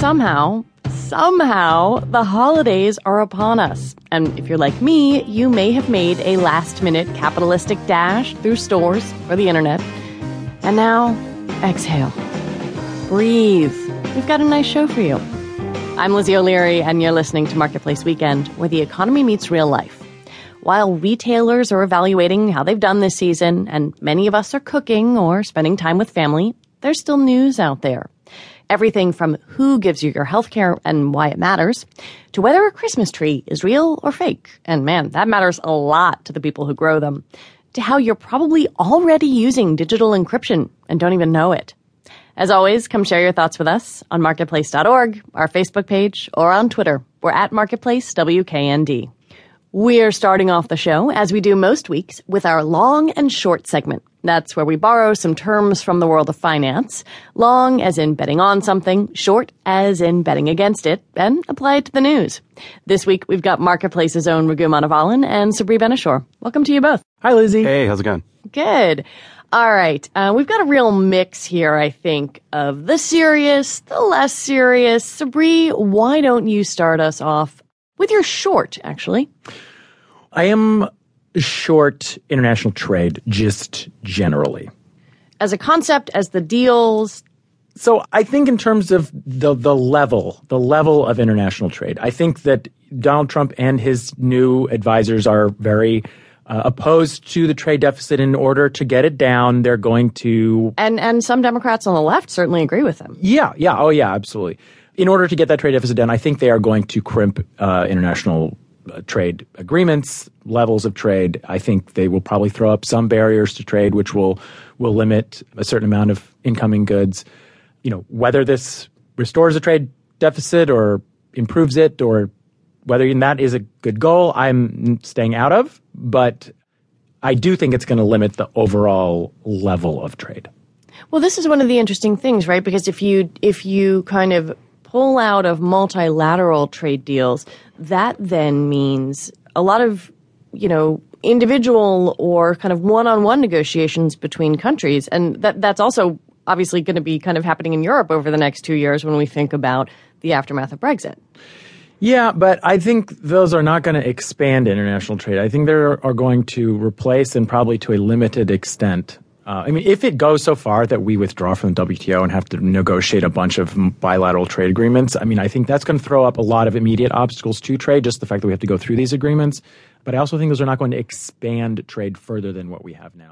Somehow, somehow, the holidays are upon us. And if you're like me, you may have made a last minute capitalistic dash through stores or the internet. And now, exhale. Breathe. We've got a nice show for you. I'm Lizzie O'Leary, and you're listening to Marketplace Weekend, where the economy meets real life. While retailers are evaluating how they've done this season, and many of us are cooking or spending time with family, there's still news out there. Everything from who gives you your health care and why it matters, to whether a Christmas tree is real or fake. And man, that matters a lot to the people who grow them. To how you're probably already using digital encryption and don't even know it. As always, come share your thoughts with us on marketplace.org, our Facebook page, or on Twitter. We're at Marketplace WKND. We're starting off the show, as we do most weeks, with our long and short segment. That's where we borrow some terms from the world of finance. Long as in betting on something, short as in betting against it, and apply it to the news. This week, we've got Marketplace's own Raghu Manavalan and Sabri Ben-Achour. Welcome to you both. Hi, Lizzie. Hey, how's it going? Good. All right. Uh, we've got a real mix here, I think, of the serious, the less serious. Sabri, why don't you start us off with your short, actually. I am short international trade just generally. As a concept, as the deals. So I think in terms of the the level, the level of international trade, I think that Donald Trump and his new advisors are very uh, opposed to the trade deficit. In order to get it down, they're going to and and some Democrats on the left certainly agree with him. Yeah, yeah, oh yeah, absolutely in order to get that trade deficit down, I think they are going to crimp uh, international uh, trade agreements, levels of trade. I think they will probably throw up some barriers to trade, which will will limit a certain amount of incoming goods. You know, whether this restores a trade deficit or improves it, or whether that is a good goal, I'm staying out of. But I do think it's going to limit the overall level of trade. Well, this is one of the interesting things, right? Because if you if you kind of pull out of multilateral trade deals, that then means a lot of, you know, individual or kind of one-on-one negotiations between countries. And that, that's also obviously going to be kind of happening in Europe over the next two years when we think about the aftermath of Brexit. Yeah, but I think those are not going to expand international trade. I think they are going to replace and probably to a limited extent uh, I mean, if it goes so far that we withdraw from the WTO and have to negotiate a bunch of bilateral trade agreements, I mean, I think that's going to throw up a lot of immediate obstacles to trade, just the fact that we have to go through these agreements. But I also think those are not going to expand trade further than what we have now.